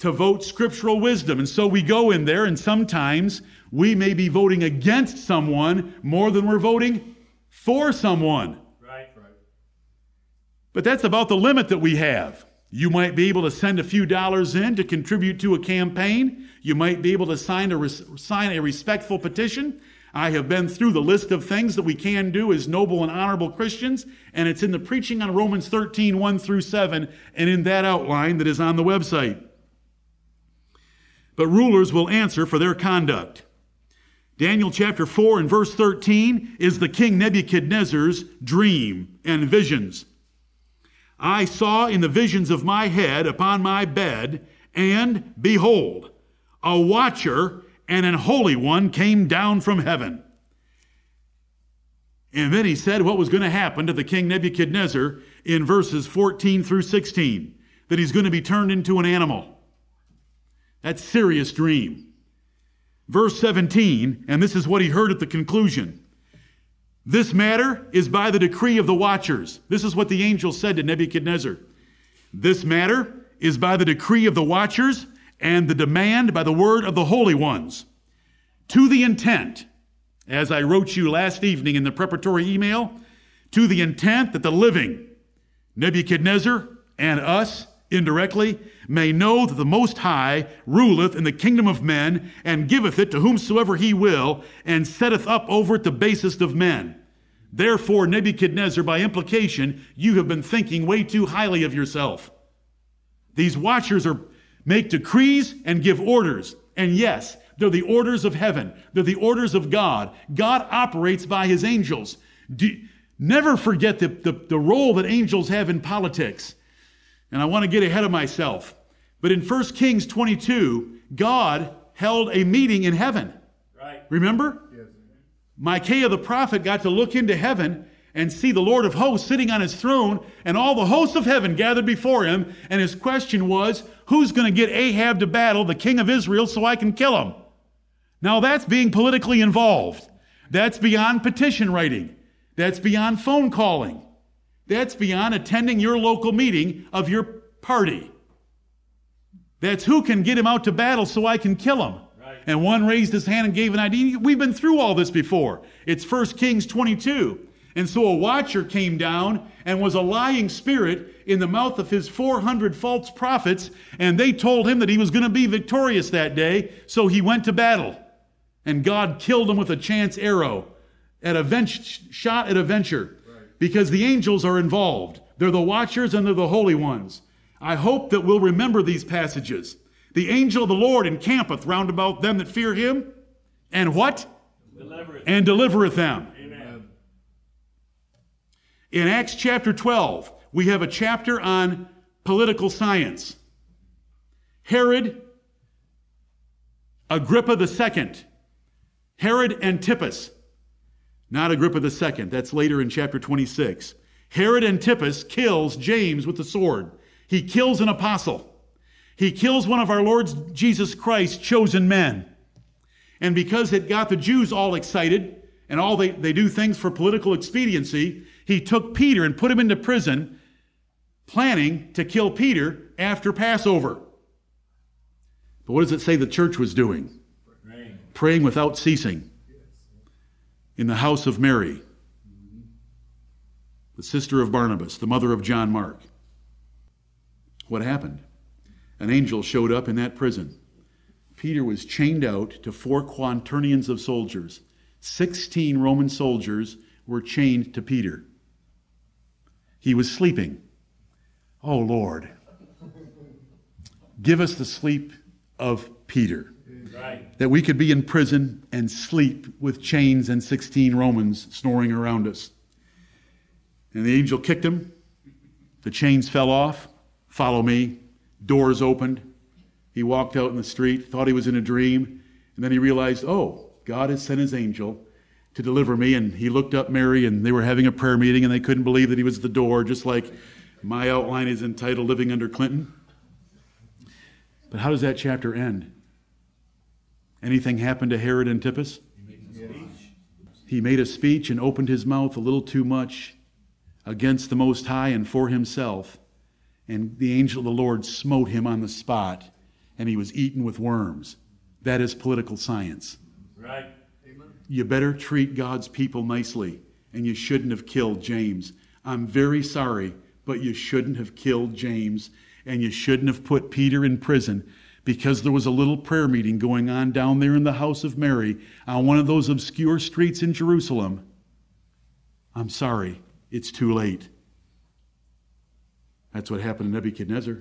Speaker 1: to vote scriptural wisdom. And so we go in there, and sometimes we may be voting against someone more than we're voting for someone. But that's about the limit that we have. You might be able to send a few dollars in to contribute to a campaign. You might be able to sign a, sign a respectful petition. I have been through the list of things that we can do as noble and honorable Christians, and it's in the preaching on Romans 13, 1 through 7, and in that outline that is on the website. But rulers will answer for their conduct. Daniel chapter 4 and verse 13 is the king Nebuchadnezzar's dream and visions. I saw in the visions of my head upon my bed, and behold, a watcher and an holy one came down from heaven. And then he said what was going to happen to the king Nebuchadnezzar in verses 14 through 16 that he's going to be turned into an animal. That's serious dream. Verse 17, and this is what he heard at the conclusion. This matter is by the decree of the watchers. This is what the angel said to Nebuchadnezzar. This matter is by the decree of the watchers and the demand by the word of the holy ones, to the intent, as I wrote you last evening in the preparatory email, to the intent that the living, Nebuchadnezzar and us indirectly, may know that the Most High ruleth in the kingdom of men, and giveth it to whomsoever he will, and setteth up over it the basest of men. Therefore, Nebuchadnezzar, by implication, you have been thinking way too highly of yourself. These watchers are make decrees and give orders. And yes, they're the orders of heaven. They're the orders of God. God operates by his angels. Do, never forget the, the, the role that angels have in politics. And I want to get ahead of myself. But in 1 Kings 22, God held a meeting in heaven.
Speaker 2: Right.
Speaker 1: Remember?
Speaker 2: Yes.
Speaker 1: Micaiah the prophet got to look into heaven and see the Lord of hosts sitting on his throne and all the hosts of heaven gathered before him. And his question was, Who's going to get Ahab to battle, the king of Israel, so I can kill him? Now that's being politically involved. That's beyond petition writing. That's beyond phone calling. That's beyond attending your local meeting of your party. That's who can get him out to battle so I can kill him.
Speaker 2: Right.
Speaker 1: And one raised his hand and gave an idea. We've been through all this before. It's 1 Kings 22. And so a watcher came down and was a lying spirit in the mouth of his 400 false prophets, and they told him that he was going to be victorious that day, so he went to battle. And God killed him with a chance arrow at a vent- shot at a venture because the angels are involved. They're the watchers and they're the holy ones. I hope that we'll remember these passages. The angel of the Lord encampeth round about them that fear him, and what?
Speaker 2: Delivereth.
Speaker 1: And delivereth them.
Speaker 2: Amen.
Speaker 1: In Acts chapter 12, we have a chapter on political science. Herod, Agrippa II, Herod Antipas, not Agrippa II, that's later in chapter 26. Herod Antipas kills James with the sword. He kills an apostle. He kills one of our Lord Jesus Christ's chosen men. And because it got the Jews all excited, and all they, they do things for political expediency, he took Peter and put him into prison, planning to kill Peter after Passover. But what does it say the church was doing?
Speaker 2: Praying.
Speaker 1: Praying without ceasing in the house of Mary, the sister of Barnabas, the mother of John Mark. What happened? An angel showed up in that prison. Peter was chained out to four quaternions of soldiers. Sixteen Roman soldiers were chained to Peter. He was sleeping. Oh Lord, give us the sleep of Peter That we could be in prison and sleep with chains and 16 Romans snoring around us. And the angel kicked him. The chains fell off. Follow me. Doors opened. He walked out in the street, thought he was in a dream, and then he realized, oh, God has sent his angel to deliver me. And he looked up Mary, and they were having a prayer meeting, and they couldn't believe that he was at the door, just like my outline is entitled Living Under Clinton. But how does that chapter end? Anything happen to Herod Antipas? He made a speech and opened his mouth a little too much against the Most High and for himself. And the angel of the Lord smote him on the spot, and he was eaten with worms. That is political science.
Speaker 2: Right. Amen.
Speaker 1: You better treat God's people nicely, and you shouldn't have killed James. I'm very sorry, but you shouldn't have killed James, and you shouldn't have put Peter in prison because there was a little prayer meeting going on down there in the house of Mary on one of those obscure streets in Jerusalem. I'm sorry, it's too late. That's what happened to Nebuchadnezzar.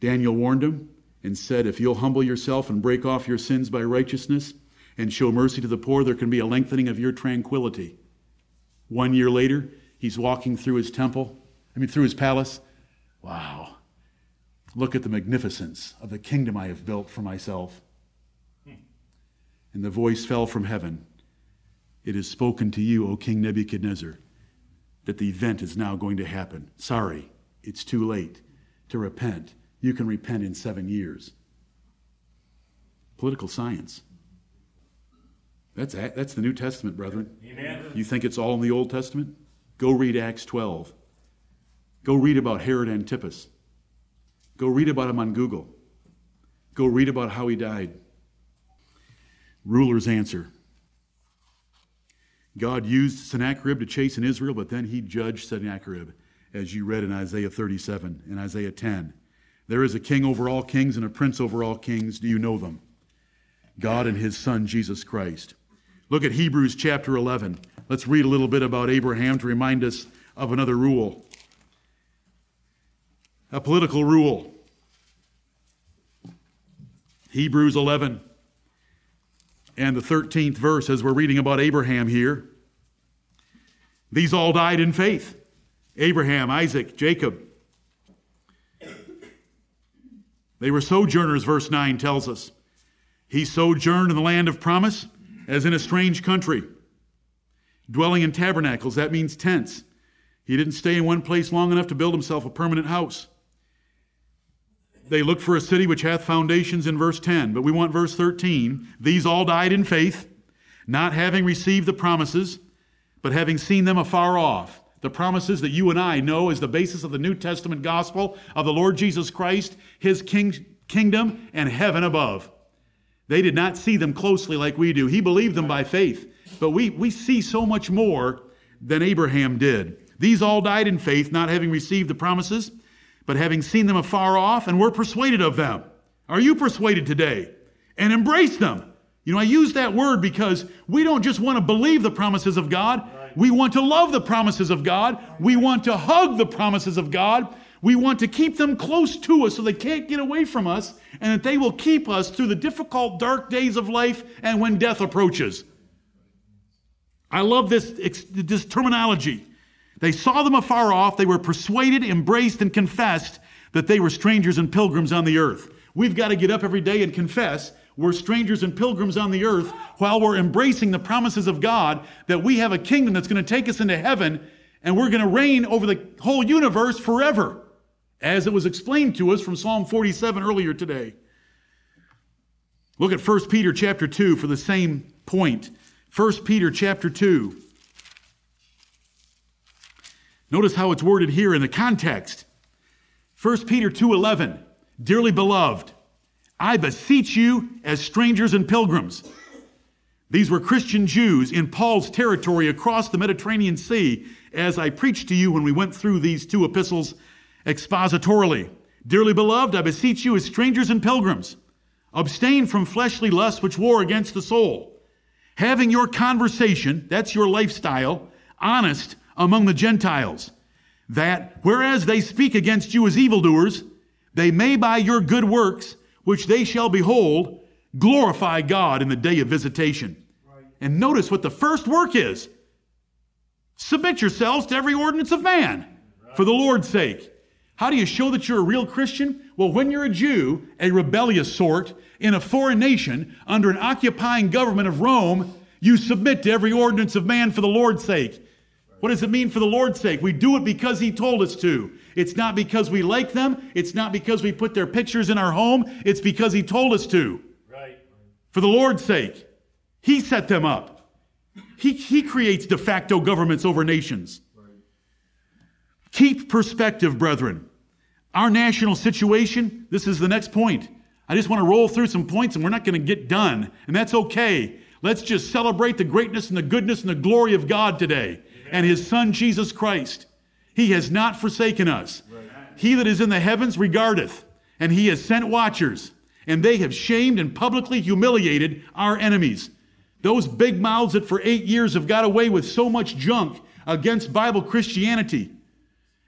Speaker 1: Daniel warned him and said, If you'll humble yourself and break off your sins by righteousness and show mercy to the poor, there can be a lengthening of your tranquility. One year later, he's walking through his temple, I mean, through his palace. Wow. Look at the magnificence of the kingdom I have built for myself. And the voice fell from heaven It is spoken to you, O King Nebuchadnezzar, that the event is now going to happen. Sorry, it's too late to repent. You can repent in seven years. Political science. That's, that's the New Testament, brethren.
Speaker 2: Amen.
Speaker 1: You think it's all in the Old Testament? Go read Acts 12. Go read about Herod Antipas. Go read about him on Google. Go read about how he died. Ruler's answer. God used Sennacherib to chasten Israel, but then he judged Sennacherib, as you read in Isaiah 37 and Isaiah 10. There is a king over all kings and a prince over all kings. Do you know them? God and his son, Jesus Christ. Look at Hebrews chapter 11. Let's read a little bit about Abraham to remind us of another rule a political rule. Hebrews 11 and the 13th verse, as we're reading about Abraham here. These all died in faith Abraham, Isaac, Jacob. They were sojourners, verse 9 tells us. He sojourned in the land of promise as in a strange country, dwelling in tabernacles. That means tents. He didn't stay in one place long enough to build himself a permanent house. They look for a city which hath foundations in verse 10, but we want verse 13. These all died in faith, not having received the promises, but having seen them afar off. The promises that you and I know as the basis of the New Testament gospel of the Lord Jesus Christ, his king, kingdom, and heaven above. They did not see them closely like we do. He believed them by faith, but we, we see so much more than Abraham did. These all died in faith, not having received the promises but having seen them afar off, and we're persuaded of them. Are you persuaded today? And embrace them. You know, I use that word because we don't just want to believe the promises of God, we want to love the promises of God, we want to hug the promises of God. We want to keep them close to us so they can't get away from us and that they will keep us through the difficult, dark days of life and when death approaches. I love this, this terminology. They saw them afar off. They were persuaded, embraced, and confessed that they were strangers and pilgrims on the earth. We've got to get up every day and confess we're strangers and pilgrims on the earth while we're embracing the promises of God that we have a kingdom that's going to take us into heaven and we're going to reign over the whole universe forever, as it was explained to us from Psalm 47 earlier today. Look at 1 Peter chapter 2 for the same point. 1 Peter chapter 2. Notice how it's worded here in the context. 1 Peter 2:11, dearly beloved, I beseech you as strangers and pilgrims. These were Christian Jews in Paul's territory across the Mediterranean Sea, as I preached to you when we went through these two epistles expositorily. Dearly beloved, I beseech you as strangers and pilgrims, abstain from fleshly lusts which war against the soul, having your conversation, that's your lifestyle, honest among the Gentiles, that whereas they speak against you as evildoers, they may by your good works, which they shall behold, glorify God in the day of visitation. Right. And notice what the first work is Submit yourselves to every ordinance of man for the Lord's sake. How do you show that you're a real Christian? Well, when you're a Jew, a rebellious sort, in a foreign nation, under an occupying government of Rome, you submit to every ordinance of man for the Lord's sake. What does it mean for the Lord's sake? We do it because He told us to. It's not because we like them. It's not because we put their pictures in our home. It's because He told us to.
Speaker 2: Right.
Speaker 1: For the Lord's sake. He set them up. He, he creates de facto governments over nations. Keep perspective, brethren. Our national situation, this is the next point. I just want to roll through some points and we're not going to get done, and that's okay. Let's just celebrate the greatness and the goodness and the glory of God today and His Son, Jesus Christ. He has not forsaken us. He that is in the heavens regardeth, and He has sent watchers, and they have shamed and publicly humiliated our enemies. Those big mouths that for eight years have got away with so much junk against Bible Christianity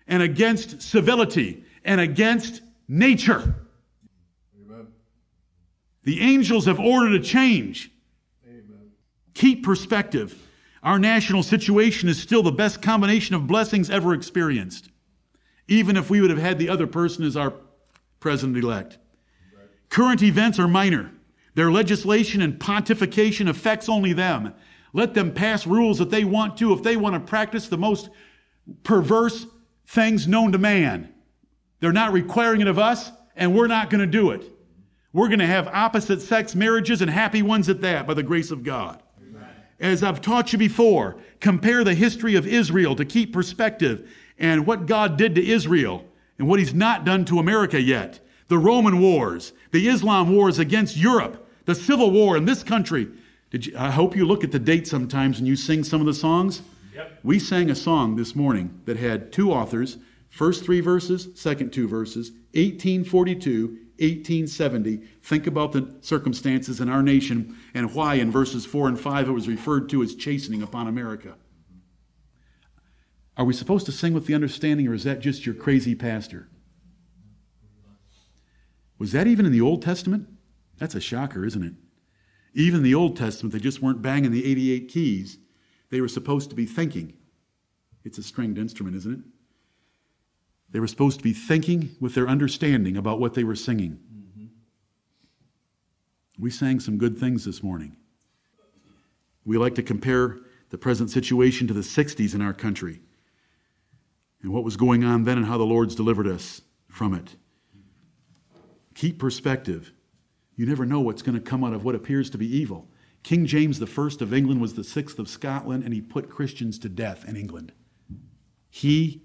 Speaker 1: and against civility and against nature. Amen. The angels have ordered a change. Amen. Keep perspective. Our national situation is still the best combination of blessings ever experienced, even if we would have had the other person as our president elect. Current events are minor. Their legislation and pontification affects only them. Let them pass rules that they want to if they want to practice the most perverse things known to man. They're not requiring it of us, and we're not going to do it. We're going to have opposite sex marriages and happy ones at that by the grace of God. As I've taught you before, compare the history of Israel to keep perspective and what God did to Israel and what He's not done to America yet. The Roman wars, the Islam wars against Europe, the Civil War in this country. Did you, I hope you look at the date sometimes and you sing some of the songs. Yep. We sang a song this morning that had two authors, first three verses, second two verses, 1842, 1870. Think about the circumstances in our nation and why in verses 4 and 5 it was referred to as chastening upon America. Are we supposed to sing with the understanding, or is that just your crazy pastor? Was that even in the Old Testament? That's a shocker, isn't it? Even in the Old Testament, they just weren't banging the 88 keys. They were supposed to be thinking. It's a stringed instrument, isn't it? They were supposed to be thinking with their understanding about what they were singing. Mm-hmm. We sang some good things this morning. We like to compare the present situation to the 60s in our country and what was going on then and how the Lord's delivered us from it. Keep perspective. You never know what's going to come out of what appears to be evil. King James I of England was the sixth of Scotland, and he put Christians to death in England. He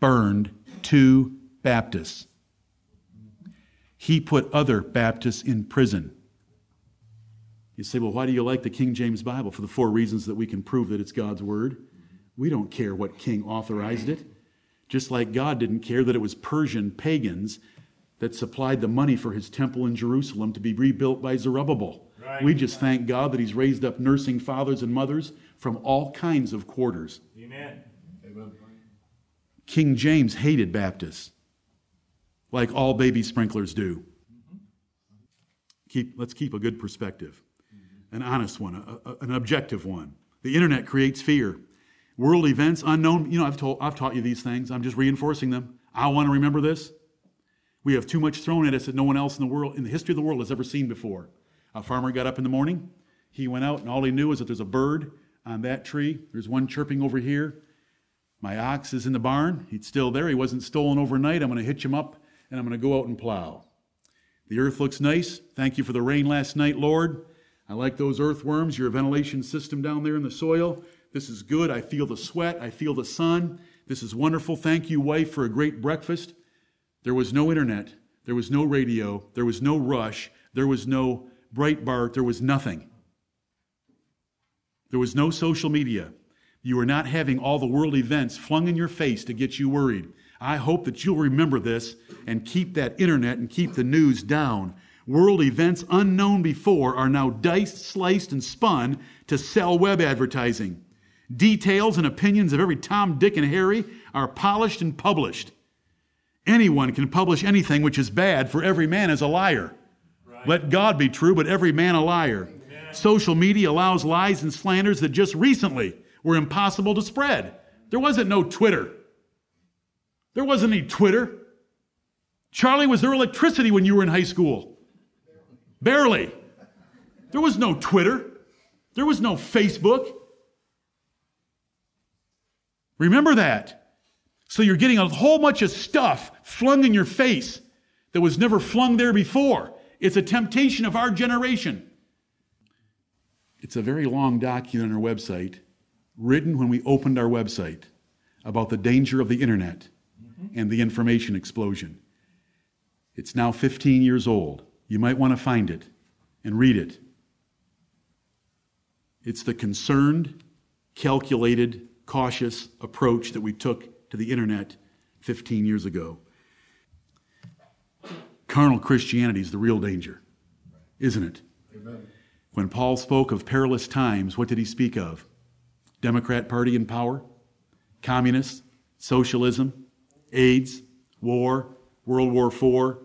Speaker 1: burned two Baptists. He put other Baptists in prison. You say, well, why do you like the King James Bible? For the four reasons that we can prove that it's God's Word. We don't care what king authorized it. Just like God didn't care that it was Persian pagans that supplied the money for his temple in Jerusalem to be rebuilt by Zerubbabel. Right. We just thank God that he's raised up nursing fathers and mothers from all kinds of quarters. Amen. King James hated Baptists, like all baby sprinklers do. Keep, let's keep a good perspective, an honest one, a, a, an objective one. The internet creates fear. World events, unknown, you know, I've, told, I've taught you these things. I'm just reinforcing them. I want to remember this. We have too much thrown at us that no one else in the world, in the history of the world, has ever seen before. A farmer got up in the morning. He went out, and all he knew was that there's a bird on that tree. There's one chirping over here. My ox is in the barn. He's still there. He wasn't stolen overnight. I'm going to hitch him up, and I'm going to go out and plow. The earth looks nice. Thank you for the rain last night, Lord. I like those earthworms, your ventilation system down there in the soil. This is good. I feel the sweat. I feel the sun. This is wonderful. Thank you, wife, for a great breakfast. There was no internet, there was no radio, there was no rush, there was no Breitbart, there was nothing. There was no social media. You are not having all the world events flung in your face to get you worried. I hope that you'll remember this and keep that internet and keep the news down. World events unknown before are now diced, sliced, and spun to sell web advertising. Details and opinions of every Tom, Dick, and Harry are polished and published. Anyone can publish anything which is bad, for every man is a liar. Right. Let God be true, but every man a liar. Amen. Social media allows lies and slanders that just recently were impossible to spread. There wasn't no Twitter. There wasn't any Twitter. Charlie, was there electricity when you were in high school? Barely. There was no Twitter. There was no Facebook. Remember that. So you're getting a whole bunch of stuff flung in your face that was never flung there before. It's a temptation of our generation. It's a very long document on our website, written when we opened our website about the danger of the internet mm-hmm. and the information explosion. It's now 15 years old. You might want to find it and read it. It's the concerned, calculated, cautious approach that we took to the internet 15 years ago. Carnal Christianity is the real danger, isn't it? Amen. When Paul spoke of perilous times, what did he speak of? Democrat Party in power? Communists? Socialism? AIDS? War? World War IV?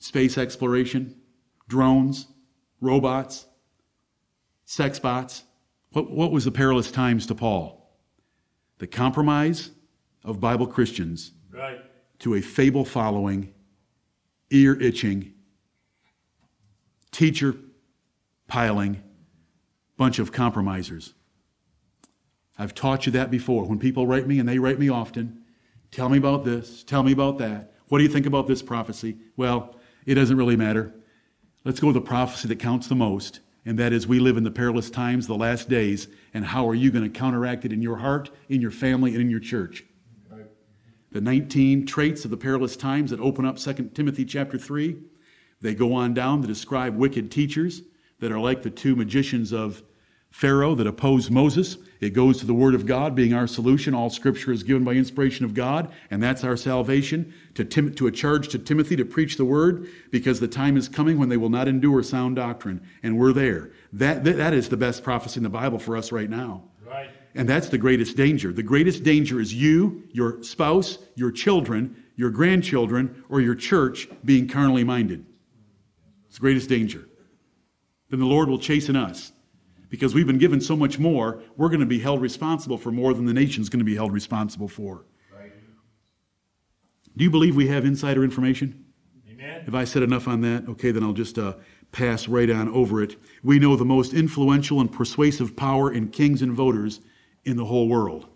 Speaker 1: Space exploration? Drones? Robots? Sex bots? What, what was the perilous times to Paul? The compromise of Bible Christians
Speaker 2: Right.
Speaker 1: to a fable following, ear itching, teacher piling bunch of compromisers. I've taught you that before. When people write me, and they write me often, tell me about this, tell me about that. What do you think about this prophecy? Well, it doesn't really matter. Let's go to the prophecy that counts the most, and that is we live in the perilous times, the last days, and how are you going to counteract it in your heart, in your family, and in your church? The 19 traits of the perilous times that open up 2 Timothy chapter 3, they go on down to describe wicked teachers that are like the two magicians of Pharaoh that opposed Moses. It goes to the Word of God being our solution. All Scripture is given by inspiration of God, and that's our salvation. To, Tim- to a charge to Timothy to preach the Word, because the time is coming when they will not endure sound doctrine, and we're there. That, that, that is the best prophecy in the Bible for us right now.
Speaker 2: Right.
Speaker 1: And that's the greatest danger. The greatest danger is you, your spouse, your children, your grandchildren, or your church being carnally minded. It's the greatest danger. Then the Lord will chasten us because we've been given so much more, we're going to be held responsible for more than the nation's going to be held responsible for. Do you believe we have insider information?
Speaker 2: Amen.
Speaker 1: Have I said enough on that? Okay, then I'll just uh, pass right on over it. We know the most influential and persuasive power in kings and voters in the whole world,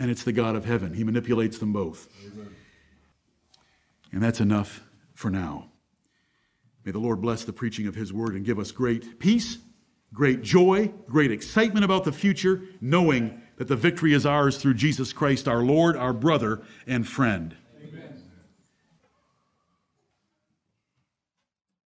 Speaker 1: and it's the God of heaven. He manipulates them both. And that's enough for now. May the Lord bless the preaching of His word and give us great peace, great joy, great excitement about the future, knowing that the victory is ours through Jesus Christ, our Lord, our brother, and friend.